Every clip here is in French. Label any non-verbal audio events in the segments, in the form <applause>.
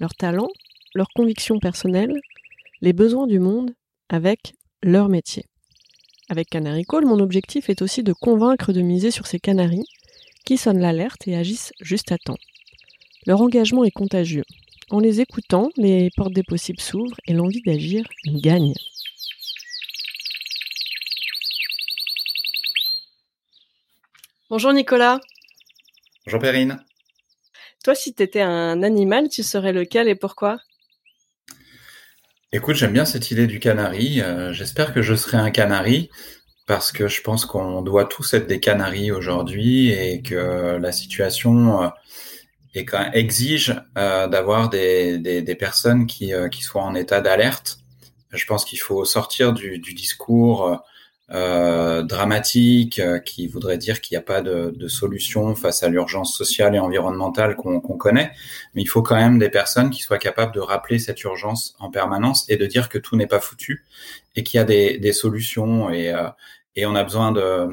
leurs talents, leurs convictions personnelles, les besoins du monde avec leur métier. Avec Canary Call, mon objectif est aussi de convaincre de miser sur ces canaris qui sonnent l'alerte et agissent juste à temps. Leur engagement est contagieux. En les écoutant, les portes des possibles s'ouvrent et l'envie d'agir gagne. Bonjour Nicolas. Bonjour Perrine. Toi, si tu étais un animal, tu serais lequel et pourquoi? Écoute, j'aime bien cette idée du canari. Euh, j'espère que je serai un canari parce que je pense qu'on doit tous être des canaris aujourd'hui et que la situation euh, exige euh, d'avoir des, personnes qui, soient en état d'alerte. Je pense qu'il faut sortir du discours euh, dramatique euh, qui voudrait dire qu'il n'y a pas de, de, solution face à l'urgence sociale et environnementale qu'on connaît, mais il faut quand même des personnes qui soient capables de rappeler cette urgence en permanence et de dire que tout n'est pas foutu et qu'il y a des, des solutions et, euh, et on a besoin de,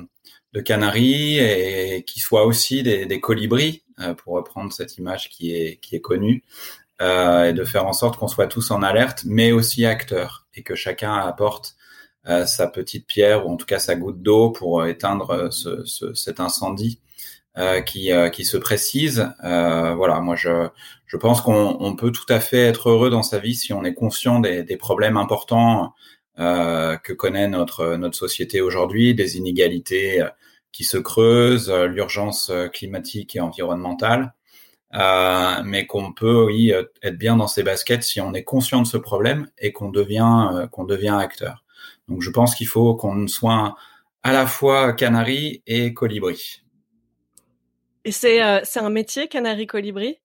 de canaris et qui soient aussi des, des colibris, pour reprendre cette image qui est, qui est connue, et de faire en sorte qu'on soit tous en alerte, mais aussi acteurs et que chacun apporte euh, sa petite pierre ou en tout cas sa goutte d'eau pour euh, éteindre euh, ce, ce, cet incendie euh, qui, qui se précise. voilà, moi je, je pense qu'on on peut tout à fait être heureux dans sa vie si on est conscient des, des problèmes importants que connaît notre, notre société aujourd'hui, des inégalités qui se creusent, l'urgence climatique et environnementale. Euh, mais qu'on peut oui être bien dans ses baskets si on est conscient de ce problème et qu'on devient qu'on devient acteur. Donc je pense qu'il faut qu'on soit à la fois canari et colibri. Et c'est euh, un métier, canari colibri?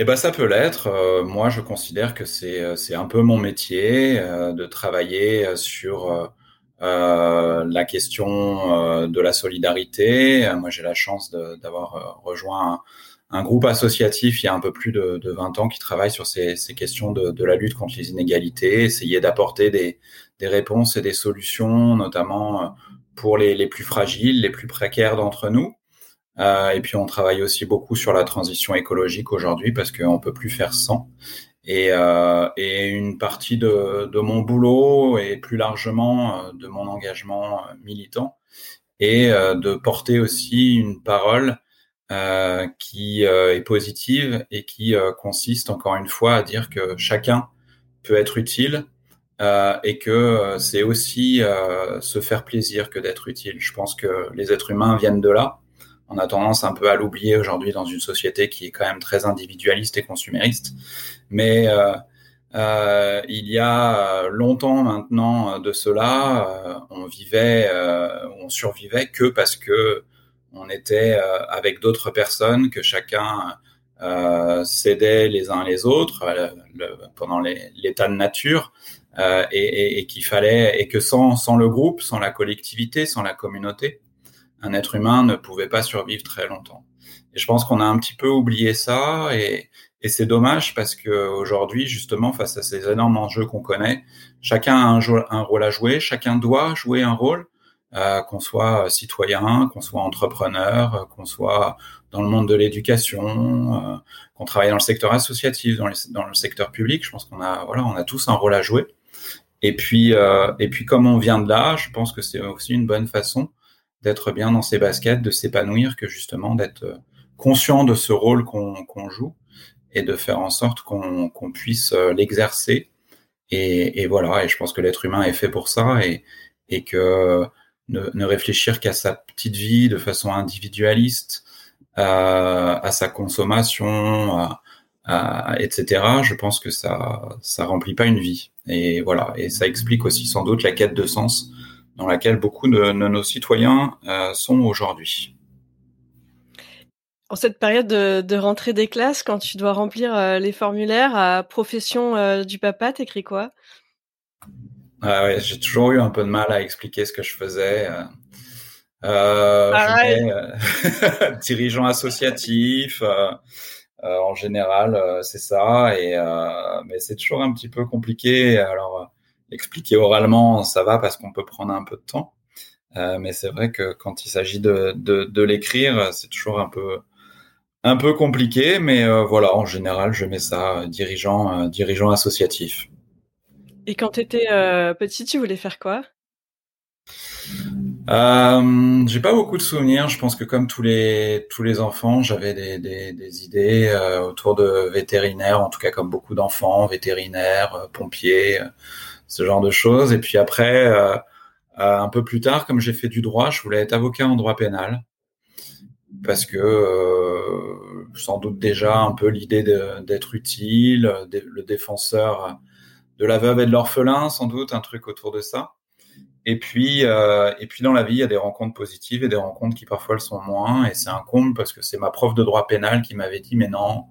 Eh ben ça peut l'être. Euh, moi, je considère que c'est euh, c'est un peu mon métier de travailler sur la question de la solidarité. Moi, j'ai la chance d'avoir rejoint un groupe associatif il y a un peu plus de, de 20 ans qui travaille sur ces, questions de, la lutte contre les inégalités, essayer d'apporter des, réponses et des solutions, notamment euh, pour les, plus fragiles, les plus précaires d'entre nous. Euh, et puis on travaille aussi beaucoup sur la transition écologique aujourd'hui parce qu'on peut plus faire sans. Et, euh, une partie de, mon boulot et plus largement de mon engagement militant est de porter aussi une parole qui euh, est positive et qui euh, consiste encore une fois à dire que chacun peut être utile et que c'est aussi se faire plaisir que d'être utile. Je pense que les êtres humains viennent de là. On a tendance un peu à l'oublier aujourd'hui dans une société qui est quand même très individualiste et consumériste. Mais euh, il y a longtemps maintenant de cela, on vivait, on survivait que parce que on était euh, avec d'autres personnes que chacun euh, cédait les uns les autres euh, pendant l'état de nature et, qu'il fallait et que sans, sans le groupe, sans la collectivité, sans la communauté, un être humain ne pouvait pas survivre très longtemps. Et je pense qu'on a un petit peu oublié ça et, et c'est dommage parce que aujourd'hui, justement, face à ces énormes enjeux qu'on connaît, chacun a un, un, rôle à jouer, chacun doit jouer un rôle. Euh, qu'on soit citoyen, qu'on soit entrepreneur, euh, qu'on soit dans le monde de l'éducation, euh, qu'on travaille dans le secteur associatif, dans, dans le secteur public. Je pense qu'on a, voilà, on a tous un rôle à jouer. Et puis, et puis comme on vient de là, je pense que c'est aussi une bonne façon d'être bien dans ses baskets, de s'épanouir, que justement d'être conscient de ce rôle qu'on joue et de faire en sorte qu'on puisse l'exercer. Et, et, voilà, et je pense que l'être humain est fait pour ça et, et que ne, réfléchir qu'à sa petite vie de façon individualiste, euh, à sa consommation, etc. Je pense que ça ça remplit pas une vie. Et voilà, et ça explique aussi sans doute la quête de sens dans laquelle beaucoup de, nos citoyens euh, sont aujourd'hui. en cette période de, rentrée des classes, quand tu dois remplir euh, les formulaires à profession euh, du papa, t'écris quoi? Ah ouais, J'ai toujours eu un peu de mal à expliquer ce que je faisais. Euh, je <laughs> dirigeant associatif. en général, c'est ça. Et mais c'est toujours un petit peu compliqué. Alors, expliquer oralement, ça va parce qu'on peut prendre un peu de temps. mais c'est vrai que quand il s'agit de, de, de l'écrire, c'est toujours un peu un peu compliqué, mais euh, voilà, en général, je mets ça euh, dirigeant, euh, dirigeant associatif. Et quand tu étais petit, tu voulais faire quoi? Euh, J'ai pas beaucoup de souvenirs. Je pense que comme tous les tous les enfants, j'avais des, des, idées autour de vétérinaire, en tout cas comme beaucoup d'enfants, vétérinaire, pompiers, ce genre de choses. Et puis après, un peu plus tard, comme j'ai fait du droit, je voulais être avocat en droit pénal parce que euh, sans doute déjà un peu l'idée d'être utile, le défenseur de la veuve et de l'orphelin, sans doute un truc autour de ça. Et puis, euh, et puis dans la vie, il y a des rencontres positives et des rencontres qui parfois le sont moins. Et c'est un comble parce que c'est ma prof de droit pénal qui m'avait dit mais non,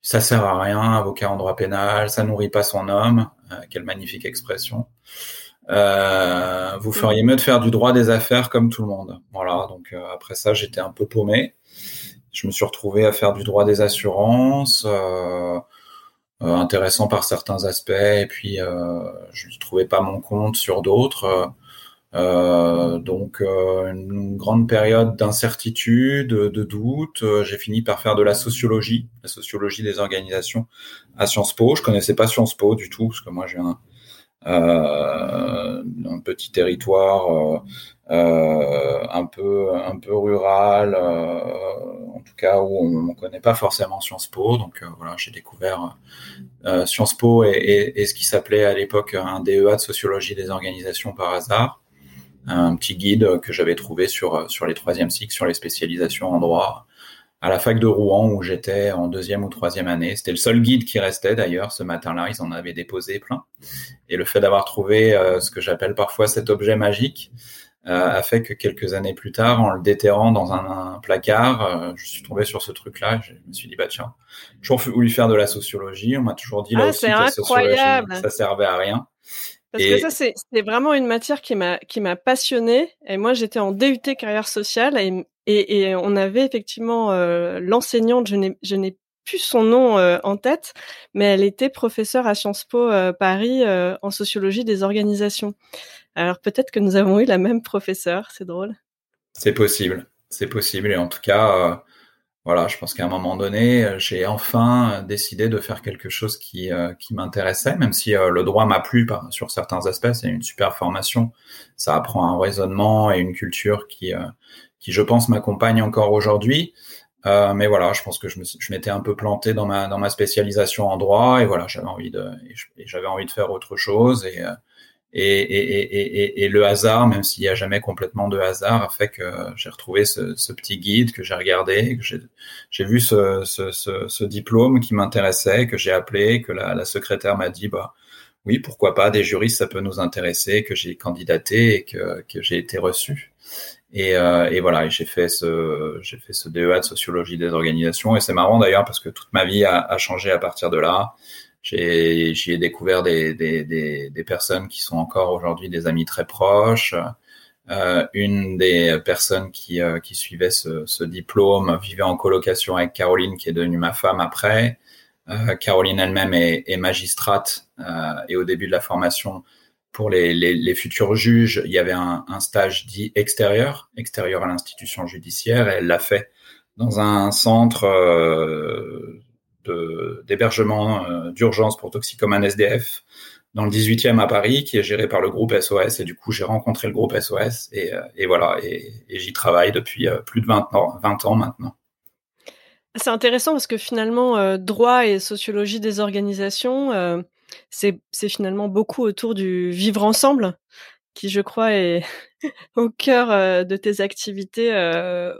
ça sert à rien, avocat en droit pénal, ça nourrit pas son homme. Euh, quelle magnifique expression. Euh, vous feriez mieux de faire du droit des affaires comme tout le monde. Voilà, donc après ça, j'étais un peu paumé. Je me suis retrouvé à faire du droit des assurances, intéressant par certains aspects, et puis je ne trouvais pas mon compte sur d'autres. donc une grande période d'incertitude, de doute. J'ai fini par faire de la sociologie, la sociologie des organisations à Sciences Po. Je connaissais pas Sciences Po du tout, parce que moi j'ai un, euh, un petit territoire euh, euh, un peu un peu rural, en tout cas où on ne connaît pas forcément Sciences Po. Donc voilà, j'ai découvert Sciences Po et, et, ce qui s'appelait à l'époque un DEA de sociologie des organisations par hasard un petit guide que j'avais trouvé sur sur les troisième cycles, sur les spécialisations en droit, à la fac de Rouen où j'étais en deuxième ou troisième année. C'était le seul guide qui restait d'ailleurs ce matin-là. Ils en avaient déposé plein. Et le fait d'avoir trouvé euh, ce que j'appelle parfois cet objet magique euh, a fait que quelques années plus tard, en le déterrant dans un, placard, euh, je suis tombé sur ce truc-là. Je me suis dit bah tiens, toujours voulu faire de la sociologie. On m'a toujours dit là ah, aussi que la sociologie ça servait à rien. Parce que ça, c'est vraiment une matière qui m'a qui m'a passionnée. Et moi, j'étais en DUT carrière sociale et, et, on avait effectivement euh, l'enseignante, je n'ai plus son nom euh, en tête, mais elle était professeure à Sciences Po euh, Paris en sociologie des organisations. Alors peut-être que nous avons eu la même professeure, c'est drôle. C'est possible, c'est possible. Et en tout cas, voilà, je pense qu'à un moment donné, j'ai enfin décidé de faire quelque chose qui, m'intéressait, même si le droit m'a plu sur certains aspects. C'est une super formation. Ça apprend un raisonnement et une culture qui, qui je pense, m'accompagne encore aujourd'hui. mais voilà, je pense que je, m'étais un peu planté dans ma, dans ma spécialisation en droit et voilà, j'avais envie de, j'avais envie de faire autre chose et, et, et, et, et, le hasard, même s'il n'y a jamais complètement de hasard, a fait que j'ai retrouvé ce, ce, petit guide que j'ai regardé, que j'ai vu ce, ce, ce, diplôme qui m'intéressait, que j'ai appelé, que la, la secrétaire m'a dit, bah oui, pourquoi pas, des juristes, ça peut nous intéresser, que j'ai candidaté et que, que j'ai été reçu. Et, euh, et voilà, j'ai fait ce j'ai fait ce DEA de sociologie des organisations et c'est marrant d'ailleurs parce que toute ma vie a, a changé à partir de là. J'ai, j'y ai découvert des, des, des, des, personnes qui sont encore aujourd'hui des amis très proches. Euh, une des personnes qui, euh, qui suivait ce, ce, diplôme vivait en colocation avec Caroline, qui est devenue ma femme après. Euh, Caroline elle-même est, est magistrate euh, et au début de la formation, pour les, futurs juges, il y avait un, stage dit extérieur, extérieur à l'institution judiciaire, et elle l'a fait dans un centre euh, d'hébergement euh, d'urgence pour toxicomanes SDF dans le 18e à Paris, qui est géré par le groupe SOS. Et du coup, j'ai rencontré le groupe SOS et, euh, et voilà, et, j'y travaille depuis plus de 20 ans, 20 ans maintenant. C'est intéressant parce que finalement, droit et sociologie des organisations, c'est finalement beaucoup autour du vivre ensemble, qui je crois est <laughs> au cœur de tes activités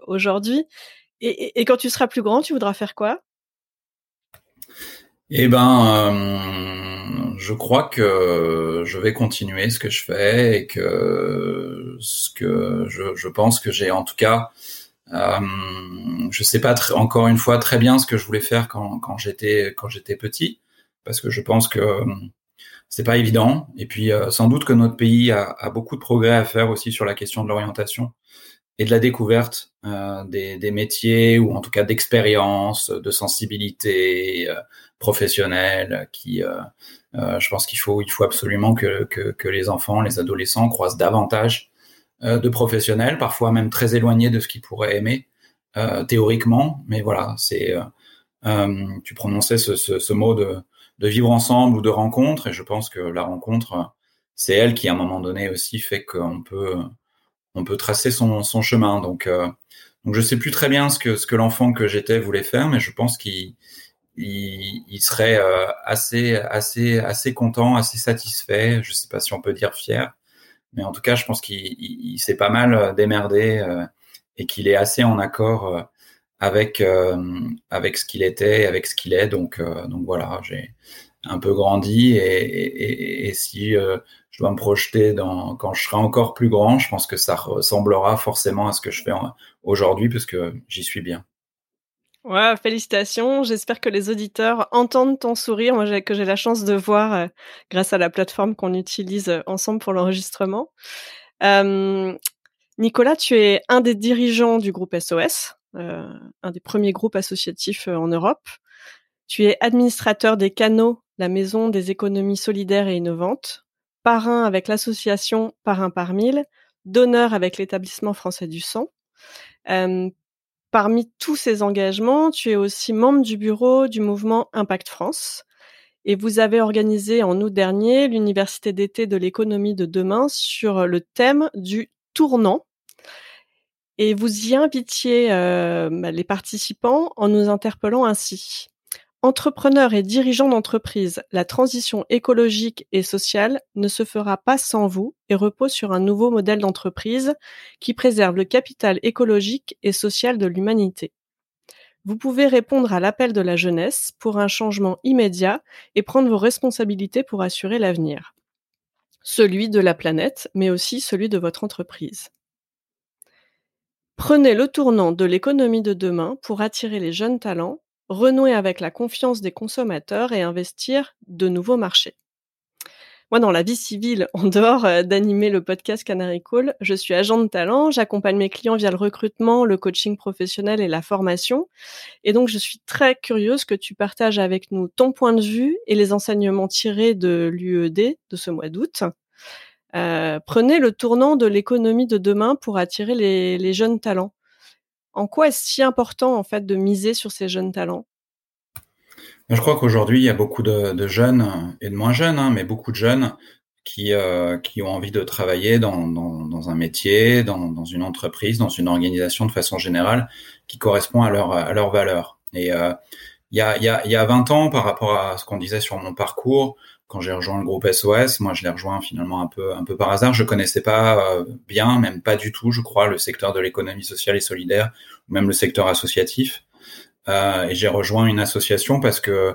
aujourd'hui. Et, quand tu seras plus grand, tu voudras faire quoi? Eh ben, je crois que je vais continuer ce que je fais et que ce que je, pense que j'ai en tout cas Euh, je sais pas encore une fois très bien ce que je voulais faire quand j'étais petit, parce que je pense que c'est pas évident. Et puis sans doute que notre pays a, a, beaucoup de progrès à faire aussi sur la question de l'orientation et de la découverte euh, des, des, métiers ou en tout cas d'expérience, de sensibilité euh, professionnelle. Qui, euh, euh, je pense qu'il faut, il faut absolument que, que, que, les enfants, les adolescents croisent davantage euh, de professionnels, parfois même très éloignés de ce qu'ils pourraient aimer théoriquement. Mais voilà, c'est tu prononçais ce, ce, ce mot de, de vivre ensemble ou de rencontre, et je pense que la rencontre, c'est elle qui à un moment donné aussi fait qu'on peut on peut tracer son, son chemin. Donc, euh, donc je sais plus très bien ce que ce que l'enfant que j'étais voulait faire, mais je pense qu'il il, il, serait euh, assez assez assez content, assez satisfait. Je sais pas si on peut dire fier, mais en tout cas, je pense qu'il il, s'est pas mal euh, démerdé euh, et qu'il est assez en accord euh, avec avec ce qu'il était, avec ce qu'il est. Donc donc voilà, j'ai un peu grandi et, et, et si je dois me projeter dans quand je serai encore plus grand, je pense que ça ressemblera forcément à ce que je fais aujourd'hui parce que j'y suis bien. Ouais, félicitations. J'espère que les auditeurs entendent ton sourire, que j'ai la chance de voir euh, grâce à la plateforme qu'on utilise euh, ensemble pour l'enregistrement. Euh, Nicolas, tu es un des dirigeants du groupe SOS, euh, un des premiers groupes associatifs euh, en Europe. Tu es administrateur des canaux, la maison des économies solidaires et innovantes parrain avec l'association Parrain par mille, donneur avec l'établissement français du sang. Euh, parmi tous ces engagements, tu es aussi membre du bureau du mouvement Impact France. Et vous avez organisé en août dernier l'université d'été de l'économie de demain sur le thème du tournant. Et vous y invitiez euh, les participants en nous interpellant ainsi. Entrepreneurs et dirigeants d'entreprise, la transition écologique et sociale ne se fera pas sans vous et repose sur un nouveau modèle d'entreprise qui préserve le capital écologique et social de l'humanité. Vous pouvez répondre à l'appel de la jeunesse pour un changement immédiat et prendre vos responsabilités pour assurer l'avenir. Celui de la planète, mais aussi celui de votre entreprise. Prenez le tournant de l'économie de demain pour attirer les jeunes talents renouer avec la confiance des consommateurs et investir de nouveaux marchés. Moi, dans la vie civile, <laughs> en dehors euh, d'animer le podcast Canary Call, je suis agent de talent, j'accompagne mes clients via le recrutement, le coaching professionnel et la formation. Et donc, je suis très curieuse que tu partages avec nous ton point de vue et les enseignements tirés de l'UED de ce mois d'août. Euh, prenez le tournant de l'économie de demain pour attirer les, jeunes talents. En quoi est-ce si important en fait de miser sur ces jeunes talents? Je crois qu'aujourd'hui il y a beaucoup de, jeunes et de moins jeunes, hein, mais beaucoup de jeunes qui, euh, qui ont envie de travailler dans, dans, un métier, dans, dans, une entreprise, dans une organisation de façon générale qui correspond à leur à leurs valeurs. Et euh, il y, a, y, a, y a 20 ans, par rapport à ce qu'on disait sur mon parcours, quand j'ai rejoint le groupe SOS, moi je l'ai rejoint finalement un peu un peu par hasard. Je connaissais pas euh, bien, même pas du tout, je crois, le secteur de l'économie sociale et solidaire, ou même le secteur associatif. Euh, et j'ai rejoint une association parce que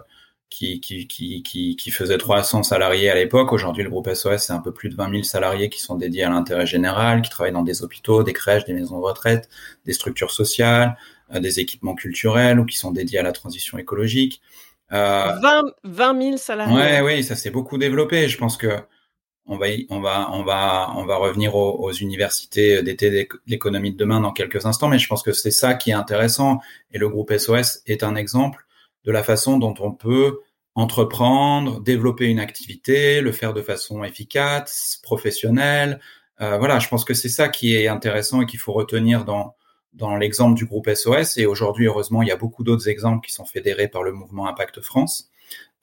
qui, qui, qui, qui, qui faisait 300 salariés à l'époque. Aujourd'hui, le groupe SOS, c'est un peu plus de 20 000 salariés qui sont dédiés à l'intérêt général, qui travaillent dans des hôpitaux, des crèches, des maisons de retraite, des structures sociales, euh, des équipements culturels ou qui sont dédiés à la transition écologique. 20, 20 000 salariés. Ouais, oui, ça s'est beaucoup développé. Je pense que on va, on va, on va, on va revenir aux, aux universités d'été l'économie de demain dans quelques instants, mais je pense que c'est ça qui est intéressant. Et le groupe SOS est un exemple de la façon dont on peut entreprendre, développer une activité, le faire de façon efficace, professionnelle. Euh, voilà, je pense que c'est ça qui est intéressant et qu'il faut retenir dans dans l'exemple du groupe SOS. Et aujourd'hui, heureusement, il y a beaucoup d'autres exemples qui sont fédérés par le mouvement Impact France.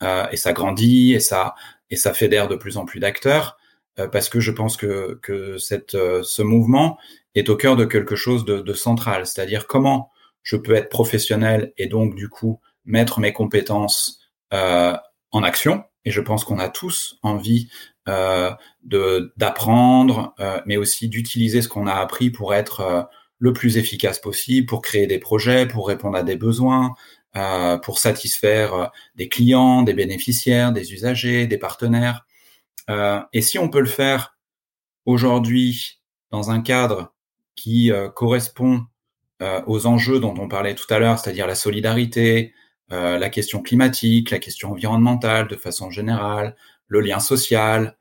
Euh, et ça grandit et ça et ça fédère de plus en plus d'acteurs euh, parce que je pense que que cette euh, ce mouvement est au cœur de quelque chose de, de central, c'est-à-dire comment je peux être professionnel et donc du coup mettre mes compétences euh, en action. Et je pense qu'on a tous envie euh, de d'apprendre, mais aussi d'utiliser ce qu'on a appris pour être le plus efficace possible pour créer des projets, pour répondre à des besoins, euh, pour satisfaire euh, des clients, des bénéficiaires, des usagers, des partenaires. Euh, et si on peut le faire aujourd'hui dans un cadre qui correspond aux enjeux dont on parlait tout à l'heure, c'est-à-dire la solidarité, la question climatique, la question environnementale de façon générale, le lien social.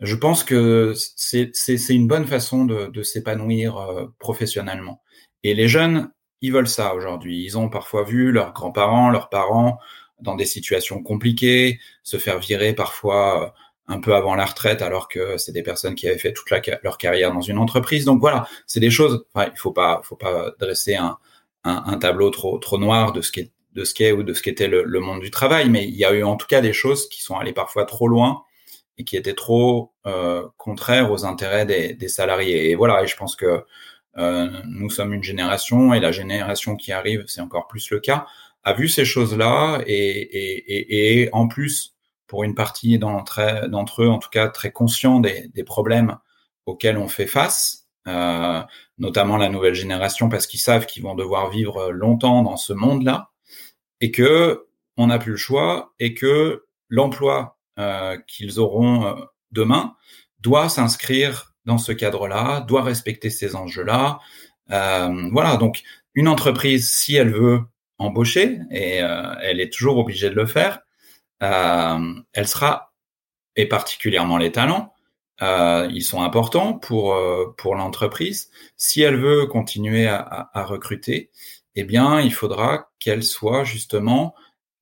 Je pense que c'est une bonne façon de, de s'épanouir professionnellement. Et les jeunes, ils veulent ça aujourd'hui. Ils ont parfois vu leurs grands-parents, leurs parents dans des situations compliquées, se faire virer parfois euh, un peu avant la retraite, alors que c'est des personnes qui avaient fait toute leur carrière dans une entreprise. Donc voilà, c'est des choses. Enfin, il faut pas, faut pas dresser un, un, un, tableau trop trop noir de ce qui est de ce qu'est ou de ce qu'était le, le, monde du travail, mais il y a eu en tout cas des choses qui sont allées parfois trop loin et qui étaient trop euh, contraires aux intérêts des, des, salariés. Et voilà, et je pense que euh, nous sommes une génération et la génération qui arrive, c'est encore plus le cas, a vu ces choses-là et, et, et, en plus, pour une partie d'entre eux, en tout cas très conscients des, des problèmes auxquels on fait face, euh, notamment la nouvelle génération, parce qu'ils savent qu'ils vont devoir vivre longtemps dans ce monde-là, et que on n'a plus le choix, et que l'emploi qu'ils auront euh, demain doit s'inscrire dans ce cadre-là, doit respecter ces enjeux-là. Euh, voilà, donc une entreprise, si elle veut embaucher, et euh, elle est toujours obligée de le faire, euh, elle sera, et particulièrement les talents, euh, ils sont importants pour euh, pour l'entreprise. Si elle veut continuer à, à, à, recruter, eh bien, il faudra qu'elle soit justement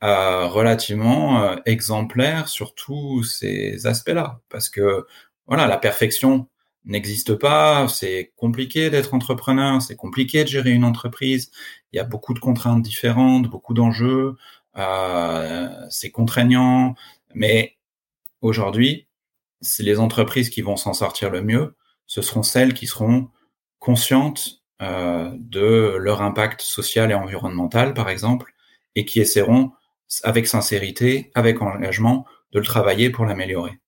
euh, relativement exemplaire sur tous ces aspects-là, parce que voilà, la perfection n'existe pas, c'est compliqué d'être entrepreneur, c'est compliqué de gérer une entreprise, il y a beaucoup de contraintes différentes, beaucoup d'enjeux, euh, c'est contraignant, mais aujourd'hui, c'est les entreprises qui vont s'en sortir le mieux, ce seront celles qui seront conscientes euh, de leur impact social et environnemental, par exemple, et qui essaieront, avec sincérité, avec engagement, de le travailler pour l'améliorer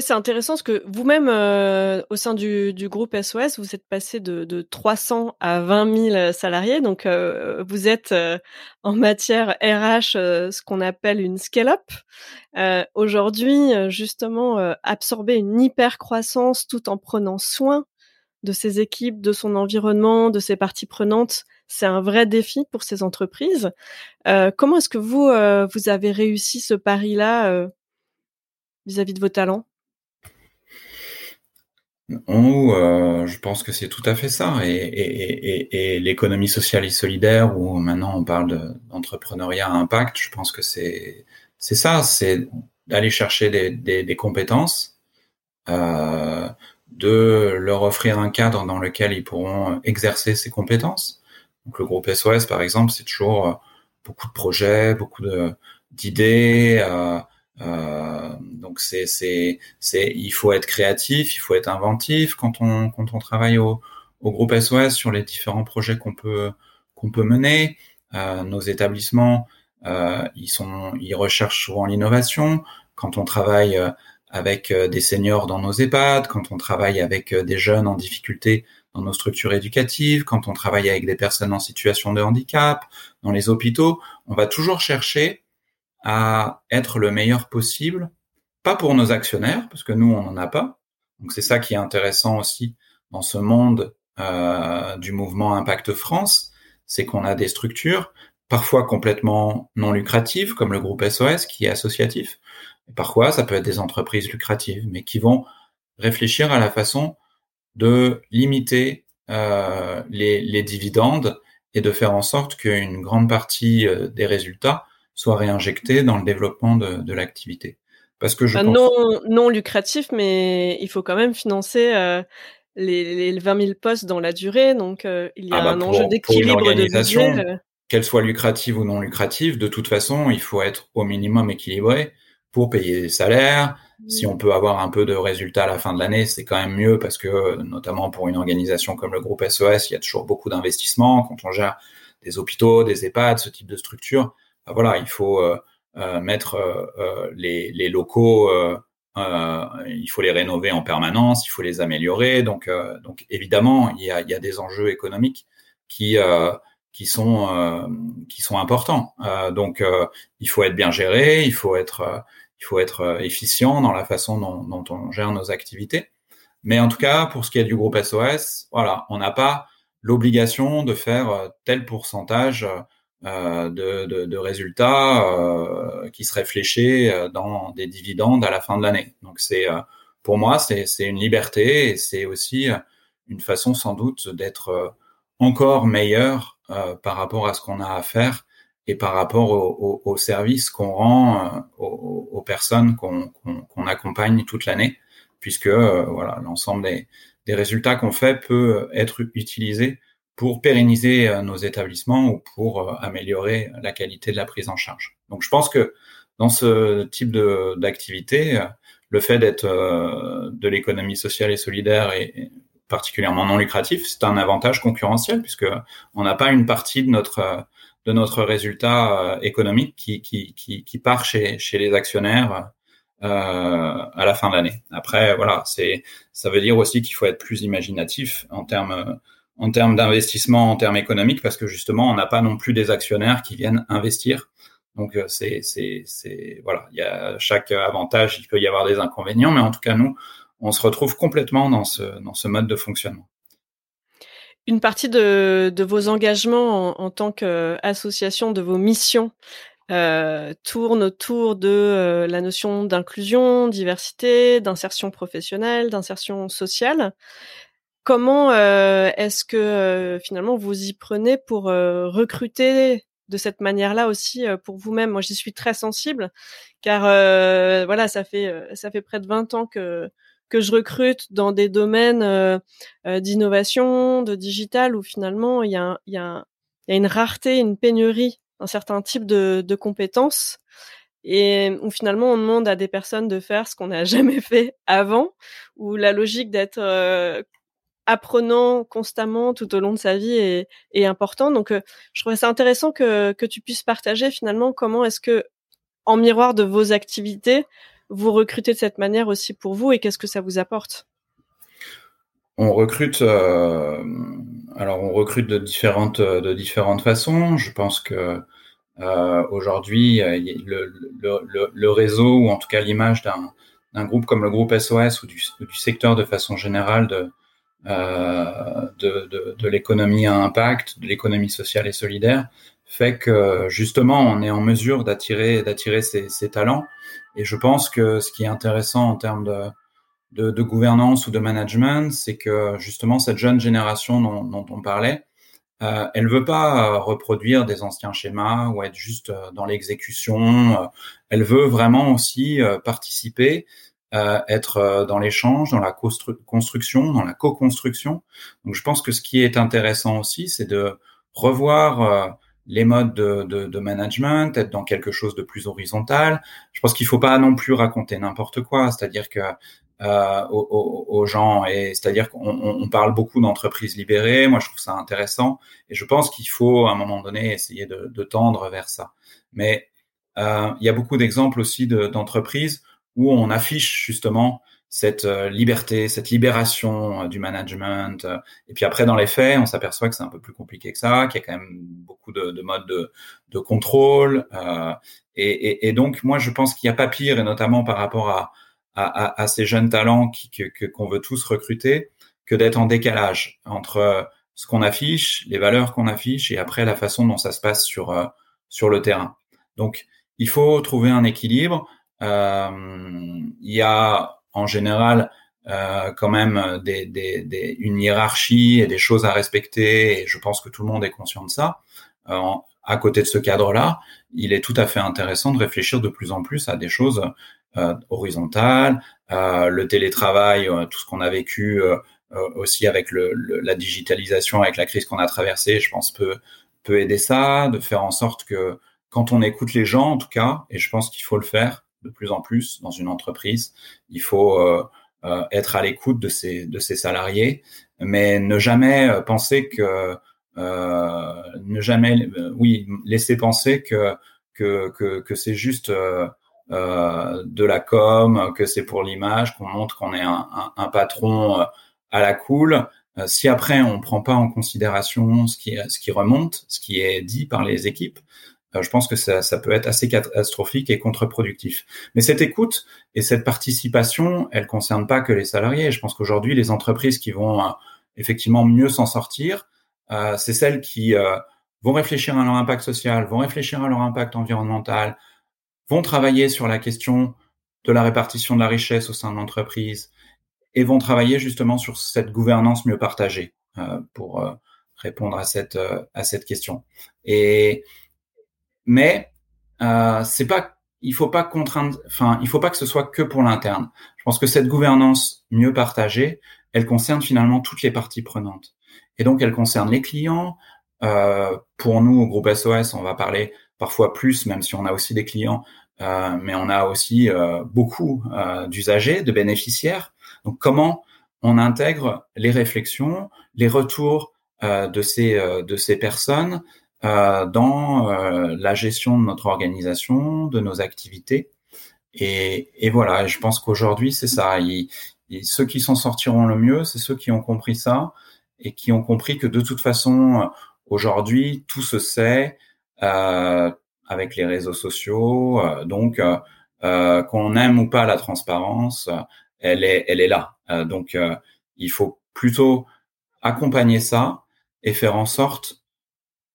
c'est intéressant parce que vous-même, euh, au sein du, groupe SOS, vous êtes passé de, de 300 à 20 000 salariés. Donc, euh, vous êtes euh, en matière RH ce qu'on appelle une scale-up. Aujourd'hui, justement, absorber une hyper-croissance tout en prenant soin de ses équipes, de son environnement, de ses parties prenantes, c'est un vrai défi pour ces entreprises. comment est-ce que vous, vous avez réussi ce pari-là vis-à-vis de vos talents? Euh, je pense que c'est tout à fait ça. Et, l'économie sociale et solidaire, où maintenant on parle d'entrepreneuriat à impact, je pense que c'est ça, c'est d'aller chercher des, compétences, euh, de leur offrir un cadre dans lequel ils pourront exercer ces compétences. Donc le groupe SOS, par exemple, c'est toujours beaucoup de projets, beaucoup d'idées. Euh, euh, donc c'est c'est c'est il faut être créatif, il faut être inventif quand on quand on travaille au au groupe SOS sur les différents projets qu'on peut qu'on peut mener. Euh, nos établissements euh, ils sont ils recherchent souvent l'innovation. Quand on travaille euh, avec euh, des seniors dans nos EHPAD, quand on travaille avec des jeunes en difficulté dans nos structures éducatives, quand on travaille avec des personnes en situation de handicap, dans les hôpitaux, on va toujours chercher à être le meilleur possible, pas pour nos actionnaires, parce que nous, on n'en a pas. Donc c'est ça qui est intéressant aussi dans ce monde euh, du mouvement Impact France, c'est qu'on a des structures parfois complètement non lucratives, comme le groupe SOS qui est associatif. Parfois, ça peut être des entreprises lucratives, mais qui vont réfléchir à la façon de limiter euh, les, les, dividendes et de faire en sorte qu'une grande partie euh, des résultats soit réinjecté dans le développement de, de l'activité. Parce que je pense... non, non lucratif, mais il faut quand même financer euh, les, les 20 000 postes dans la durée. Donc, euh, il y a ah bah un enjeu d'équilibre de budget. Qu'elle soit lucrative ou non lucrative, de toute façon, il faut être au minimum équilibré pour payer des salaires. Si on peut avoir un peu de résultats à la fin de l'année, c'est quand même mieux parce que, notamment pour une organisation comme le groupe SOS, il y a toujours beaucoup d'investissements quand on gère des hôpitaux, des EHPAD, ce type de structure ah, voilà, il faut euh, euh, mettre euh, les, les, locaux, il faut les rénover en permanence, il faut les améliorer. Donc, donc évidemment, il y a, il y a des enjeux économiques qui qui sont qui sont importants. donc, il faut être bien géré, il faut être il faut être efficient dans la façon dont, dont, on gère nos activités. Mais en tout cas, pour ce qui est du groupe SOS, voilà, on n'a pas l'obligation de faire tel pourcentage de, de, de, résultats qui seraient fléchés dans des dividendes à la fin de l'année. Donc c'est pour moi c'est une liberté et c'est aussi une façon sans doute d'être encore meilleur par rapport à ce qu'on a à faire et par rapport au, au, service qu'on rend aux, aux, personnes qu'on accompagne toute l'année, puisque voilà l'ensemble des, des résultats qu'on fait peut être utilisé pour pérenniser euh, nos établissements ou pour euh, améliorer la qualité de la prise en charge. Donc je pense que dans ce type d'activité, euh, le fait d'être de l'économie sociale et solidaire et particulièrement non lucratif, c'est un avantage concurrentiel puisque on n'a pas une partie de notre de notre résultat économique qui, qui, qui, qui part chez, chez les actionnaires euh, à la fin de l'année. Après, voilà, c'est ça veut dire aussi qu'il faut être plus imaginatif en termes en termes d'investissement, en termes économiques, parce que justement, on n'a pas non plus des actionnaires qui viennent investir. Donc euh, c'est c'est c'est voilà, il y a chaque avantage, il peut y avoir des inconvénients, mais en tout cas nous, on se retrouve complètement dans ce dans ce mode de fonctionnement. Une partie de, de vos engagements en, en tant qu'association, de vos missions, euh, tourne autour de euh, la notion d'inclusion, diversité, d'insertion professionnelle, d'insertion sociale. Comment euh, est-ce que finalement vous y prenez pour recruter de cette manière-là aussi pour vous-même? Moi, j'y suis très sensible, car voilà, ça fait ça fait près de 20 ans que que je recrute dans des domaines d'innovation, de digital, où finalement il y a, y, a, y a une rareté, une pénurie un certain type de, de compétences et où finalement on demande à des personnes de faire ce qu'on n'a <laughs> jamais fait avant, où la logique d'être euh, apprenant constamment tout au long de sa vie est, est importante. Donc euh, je trouvais ça intéressant que, que tu puisses partager finalement comment est-ce que en miroir de vos activités, vous recrutez de cette manière aussi pour vous et qu'est-ce que ça vous apporte? On recrute euh, alors on recrute de différentes de différentes façons. Je pense que euh, aujourd'hui le, le, réseau ou en tout cas l'image d'un d'un groupe comme le groupe SOS ou du, du secteur de façon générale de euh, de, de, de l'économie à impact, de l'économie sociale et solidaire, fait que justement on est en mesure d'attirer d'attirer ces talents. Et je pense que ce qui est intéressant en termes de gouvernance ou de management, c'est que justement cette jeune génération dont, dont on parlait, euh, elle veut pas euh, reproduire des anciens schémas ou être juste euh, dans l'exécution. Euh, elle veut vraiment aussi participer, être dans l'échange, dans la construction, dans la co-construction. Donc je pense que ce qui est intéressant aussi, c'est de revoir les modes de, de, de, management, être dans quelque chose de plus horizontal. Je pense qu'il faut pas non plus raconter n'importe quoi, c'est-à-dire que euh, aux, aux, gens. Et c'est-à-dire qu'on on parle beaucoup d'entreprises libérées. Moi, je trouve ça intéressant. Et je pense qu'il faut, à un moment donné, essayer de, de tendre vers ça. Mais euh, il y a beaucoup d'exemples aussi d'entreprises où on affiche justement cette euh, liberté, cette libération euh, du management. Et puis après, dans les faits, on s'aperçoit que c'est un peu plus compliqué que ça, qu'il y a quand même beaucoup de, de modes de, de contrôle. Euh, et, et, et, donc, moi, je pense qu'il n'y a pas pire, et notamment par rapport à, à, ces jeunes talents qui, que, qu'on veut tous recruter que d'être en décalage entre ce qu'on affiche, les valeurs qu'on affiche et après la façon dont ça se passe sur euh, sur le terrain. Donc il faut trouver un équilibre. Euh, il y a en général euh, quand même des, des, des, une hiérarchie et des choses à respecter et je pense que tout le monde est conscient de ça. Euh, à côté de ce cadre-là, il est tout à fait intéressant de réfléchir de plus en plus à des choses euh, horizontale, euh, le télétravail, euh, tout ce qu'on a vécu aussi avec le, la digitalisation, avec la crise qu'on a traversée, je pense peut peut aider ça, de faire en sorte que quand on écoute les gens, en tout cas, et je pense qu'il faut le faire de plus en plus dans une entreprise, il faut euh, être à l'écoute de ses salariés, mais ne jamais penser que euh, ne jamais, oui, laisser penser que c'est juste euh, de la com, que c'est pour l'image, qu'on montre qu'on est un, patron euh, à la cool. Euh, si après on prend pas en considération ce qui remonte, ce qui est dit par les équipes, je pense que ça, ça, peut être assez catastrophique et contre-productif. Mais cette écoute et cette participation, elle concerne pas que les salariés. Je pense qu'aujourd'hui, les entreprises qui vont effectivement mieux s'en sortir, c'est celles qui vont réfléchir à leur impact social, vont réfléchir à leur impact environnemental, vont travailler sur la question de la répartition de la richesse au sein de l'entreprise et vont travailler justement sur cette gouvernance mieux partagée euh, pour euh, répondre à cette euh, à cette question. Et mais c'est pas il faut pas contraindre enfin il faut pas que ce soit que pour l'interne. Je pense que cette gouvernance mieux partagée, elle concerne finalement toutes les parties prenantes. Et donc elle concerne les clients, euh, pour nous, au groupe SOS, on va parler parfois plus, même si on a aussi des clients, euh, mais on a aussi euh, beaucoup euh, d'usagers, de bénéficiaires. Donc, comment on intègre les réflexions, les retours euh, de ces de ces personnes dans la gestion de notre organisation, de nos activités. Et, et voilà, je pense qu'aujourd'hui, c'est ça. ceux qui s'en sortiront le mieux, c'est ceux qui ont compris ça et qui ont compris que de toute façon, Aujourd'hui, tout se sait euh, avec les réseaux sociaux. Euh, donc, euh, euh, qu'on aime ou pas la transparence, elle est, elle est là. donc, il faut plutôt accompagner ça et faire en sorte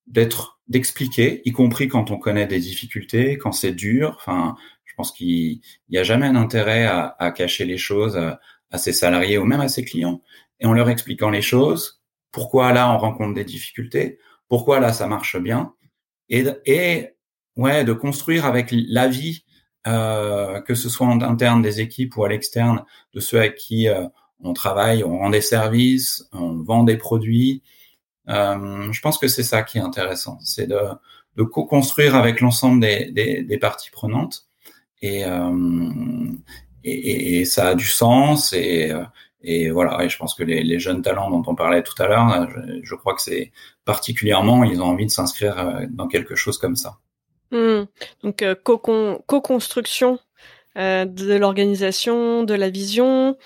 d'être, d'expliquer, y compris quand on connaît des difficultés, quand c'est dur. Enfin, je pense qu'il n'y a jamais d'intérêt à, à, cacher les choses à ses salariés ou même à ses clients. Et en leur expliquant les choses, pourquoi là on rencontre des difficultés, pourquoi là ça marche bien, et, et ouais, de construire avec l'avis, euh, que ce soit en interne des équipes ou à l'externe, de ceux avec qui euh, on travaille, on rend des services, on vend des produits. Euh, je pense que c'est ça qui est intéressant, c'est de, co-construire avec l'ensemble des, parties prenantes. Et, euh, et, ça a du sens et, euh, voilà, et je pense que les, jeunes talents dont on parlait tout à l'heure, je, crois que c'est particulièrement, ils ont envie de s'inscrire dans quelque chose comme ça. Mmh. Donc co-construction de l'organisation, de la vision,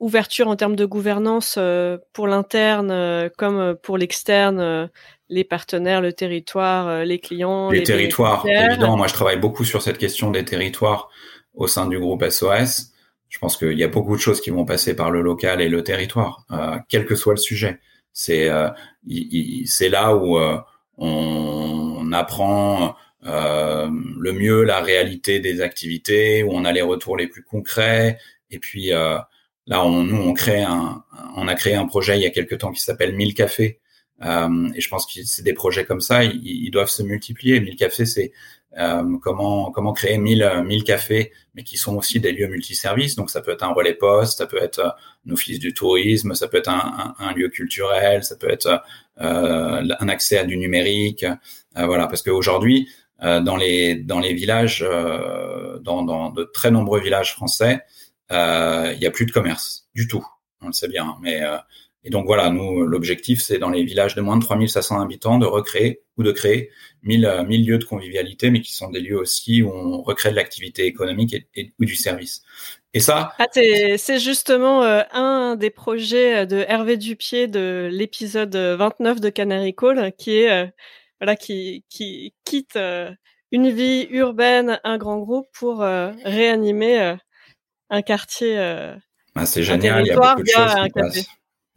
ouverture en termes de gouvernance euh, pour l'interne euh, comme pour l'externe, les partenaires, le territoire, les clients. Les, les territoires, évidemment. Moi, je travaille beaucoup sur cette question des territoires au sein du groupe SOS je pense qu'il y a beaucoup de choses qui vont passer par le local et le territoire, euh, quel que soit le sujet. C'est euh, c'est là où euh, on, apprend euh, le mieux la réalité des activités, où on a les retours les plus concrets. Et puis euh, là, on, nous, on crée un, on a créé un projet il y a quelque temps qui s'appelle 1000 cafés. et je pense que c'est des projets comme ça, ils, doivent se multiplier. 1000 cafés, c'est euh, comment comment créer 1000 1000 cafés mais qui sont aussi des lieux multiservices donc ça peut être un relais poste ça peut être euh, un office du tourisme ça peut être un, lieu culturel ça peut être euh, un accès à du numérique euh, voilà parce qu'aujourd'hui euh, dans les dans les villages dans de très nombreux villages français il y a plus de commerce du tout on le sait bien mais et donc voilà, nous, l'objectif, c'est dans les villages de moins de 3500 habitants de recréer ou de créer 1000, 1000 lieux de convivialité, mais qui sont des lieux aussi où on recrée de l'activité économique et, ou du service. Et ça, ah, c'est justement euh, un des projets de Hervé Dupier de l'épisode 29 de Canary Call, qui est euh, voilà, qui, qui quitte euh, une vie urbaine, un grand groupe pour réanimer un quartier. Ah, c'est génial, il y a beaucoup de choses qui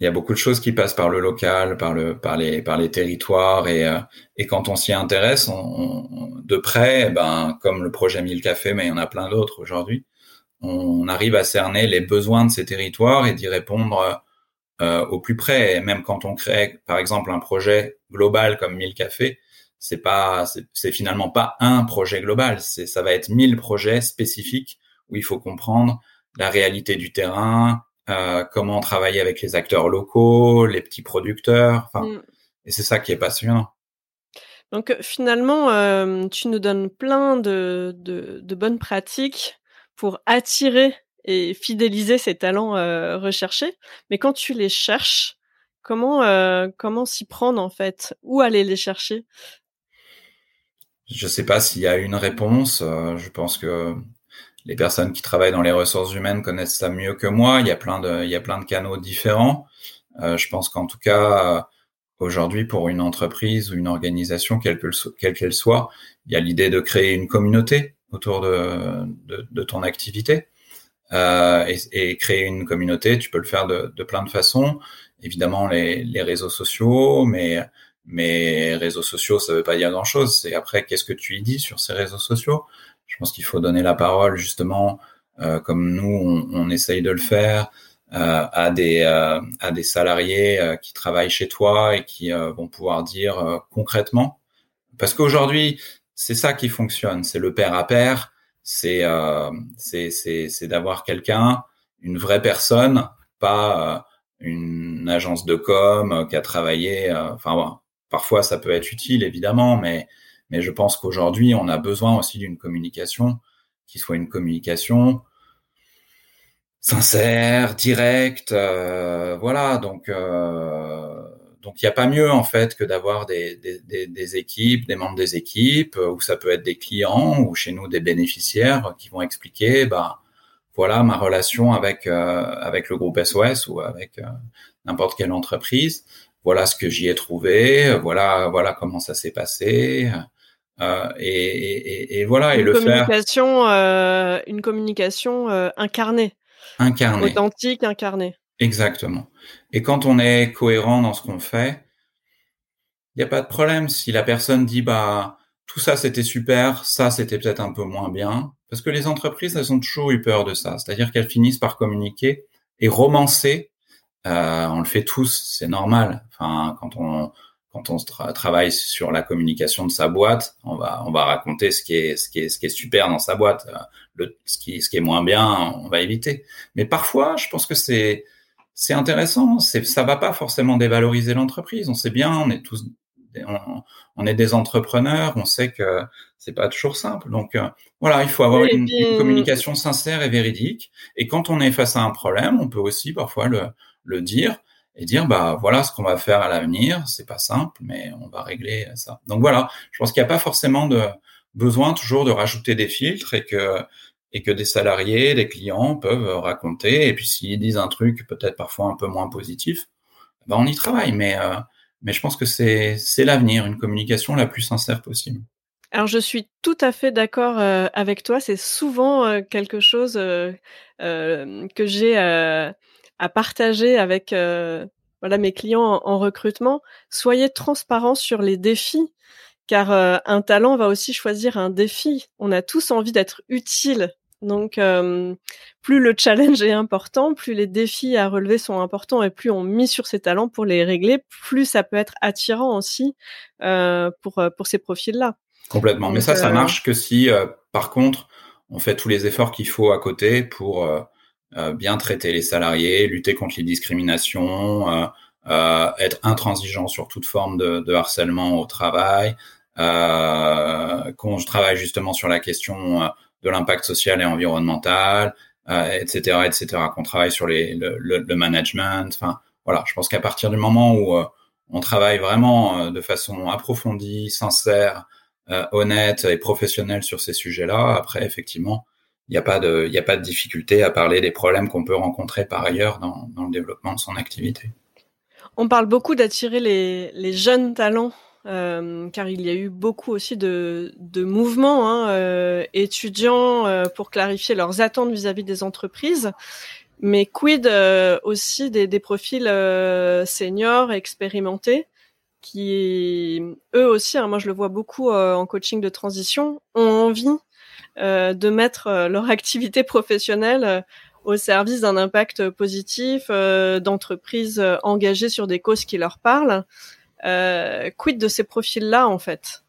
il y a beaucoup de choses qui passent par le local, par le, par les, par les territoires, et, euh, et quand on s'y intéresse, on, de près, ben, comme le projet 1000 Cafés, mais il y en a plein d'autres aujourd'hui, on arrive à cerner les besoins de ces territoires et d'y répondre euh, au plus près. Et même quand on crée, par exemple, un projet global comme 1000 Cafés, c'est pas, c'est finalement pas un projet global, c'est, ça va être 1000 projets spécifiques où il faut comprendre la réalité du terrain, euh, comment travailler avec les acteurs locaux, les petits producteurs. Mm. Et c'est ça qui est passionnant. Donc euh, finalement, euh, tu nous donnes plein de, de, de, bonnes pratiques pour attirer et fidéliser ces talents euh, recherchés. Mais quand tu les cherches, comment euh, comment s'y prendre en fait? Où aller les chercher? Je sais pas s'il y a une réponse. je pense que les personnes qui travaillent dans les ressources humaines connaissent ça mieux que moi. Il y a plein de, canaux différents. Euh, je pense qu'en tout cas, aujourd'hui, pour une entreprise ou une organisation, quelle qu'elle soit, il y a l'idée de créer une communauté autour de, ton activité. Euh, et, créer une communauté, tu peux le faire de, de plein de façons. évidemment les, réseaux sociaux, mais mais réseaux sociaux, ça veut pas dire grand-chose. C'est après, qu'est-ce que tu y dis sur ces réseaux sociaux? Je pense qu'il faut donner la parole, justement, euh, comme nous, on, on, essaye de le faire, euh, à des euh, à des salariés euh, qui travaillent chez toi et qui euh, vont pouvoir dire concrètement. Parce qu'aujourd'hui, c'est ça qui fonctionne. C'est le pair à pair. C'est c'est c'est d'avoir quelqu'un, une vraie personne, pas une agence de com qui a travaillé. enfin, Parfois, ça peut être utile, évidemment, mais, mais je pense qu'aujourd'hui, on a besoin aussi d'une communication qui soit une communication sincère, directe, euh, voilà. Donc, euh, il n'y a pas mieux en fait que d'avoir des, des, équipes, des membres des équipes, ou ça peut être des clients ou chez nous des bénéficiaires qui vont expliquer, bah voilà ma relation avec euh, avec le groupe SOS ou avec euh, n'importe quelle entreprise voilà ce que j'y ai trouvé, voilà, voilà comment ça s'est passé. Euh, et, et, et, voilà, une et le communication, euh, une communication euh, incarnée, incarnée, authentique, incarnée. Exactement. Et quand on est cohérent dans ce qu'on fait, il n'y a pas de problème si la personne dit bah tout ça c'était super, ça c'était peut-être un peu moins bien, parce que les entreprises elles ont toujours eu peur de ça, c'est-à-dire qu'elles finissent par communiquer et romancer on le fait tous, c'est normal. Enfin, quand on quand on travaille sur la communication de sa boîte, on va on va raconter ce qui est ce qui est ce qui est super dans sa boîte. Euh, le, ce qui ce qui est moins bien, on va éviter. Mais parfois, je pense que c'est c'est intéressant. C'est ça va pas forcément dévaloriser l'entreprise. On sait bien, on est tous on, on, est des entrepreneurs, on sait que c'est pas toujours simple. Donc euh, voilà, il faut avoir une, une, communication sincère et véridique. Et quand on est face à un problème, on peut aussi parfois le, le dire et dire bah voilà ce qu'on va faire à l'avenir. C'est pas simple, mais on va régler ça. Donc voilà, je pense qu'il n'y a pas forcément de besoin toujours de rajouter des filtres et que et que des salariés, des clients peuvent raconter. Et puis s'ils disent un truc peut-être parfois un peu moins positif, ben on y travaille. Mais euh, mais je pense que c'est c'est l'avenir, une communication la plus sincère possible. Alors je suis tout à fait d'accord euh, avec toi. C'est souvent euh, quelque chose euh, que j'ai à partager avec euh, voilà mes clients en, recrutement. Soyez transparents sur les défis, car euh, un talent va aussi choisir un défi. On a tous envie d'être utile. Donc, euh, plus le challenge est important, plus les défis à relever sont importants et plus on mise sur ces talents pour les régler, plus ça peut être attirant aussi pour pour ces profils-là. Complètement. Mais ça, ça marche que si, par contre, on fait tous les efforts qu'il faut à côté pour euh, bien traiter les salariés, lutter contre les discriminations, euh, euh, être intransigeant sur toute forme de, de harcèlement au travail, qu'on travaille justement sur la question de l'impact social et environnemental, etc., etc., qu'on travaille sur les, le, le, management. Enfin, voilà, je pense qu'à partir du moment où on travaille vraiment de façon approfondie, sincère, honnête et professionnelle sur ces sujets-là, après, effectivement, il n'y a pas de, difficulté à parler des problèmes qu'on peut rencontrer par ailleurs dans, le développement de son activité. On parle beaucoup d'attirer les, jeunes talents, euh, car il y a eu beaucoup aussi de, mouvements hein, euh, étudiants euh, pour clarifier leurs attentes vis-à-vis des entreprises. Mais quid aussi des, profils seniors, expérimentés, qui eux aussi, hein, moi je le vois beaucoup en coaching de transition, ont envie de mettre euh, leur activité professionnelle euh, au service d'un impact positif, d'entreprises engagées sur des causes qui leur parlent. quid de ces profils-là, en fait?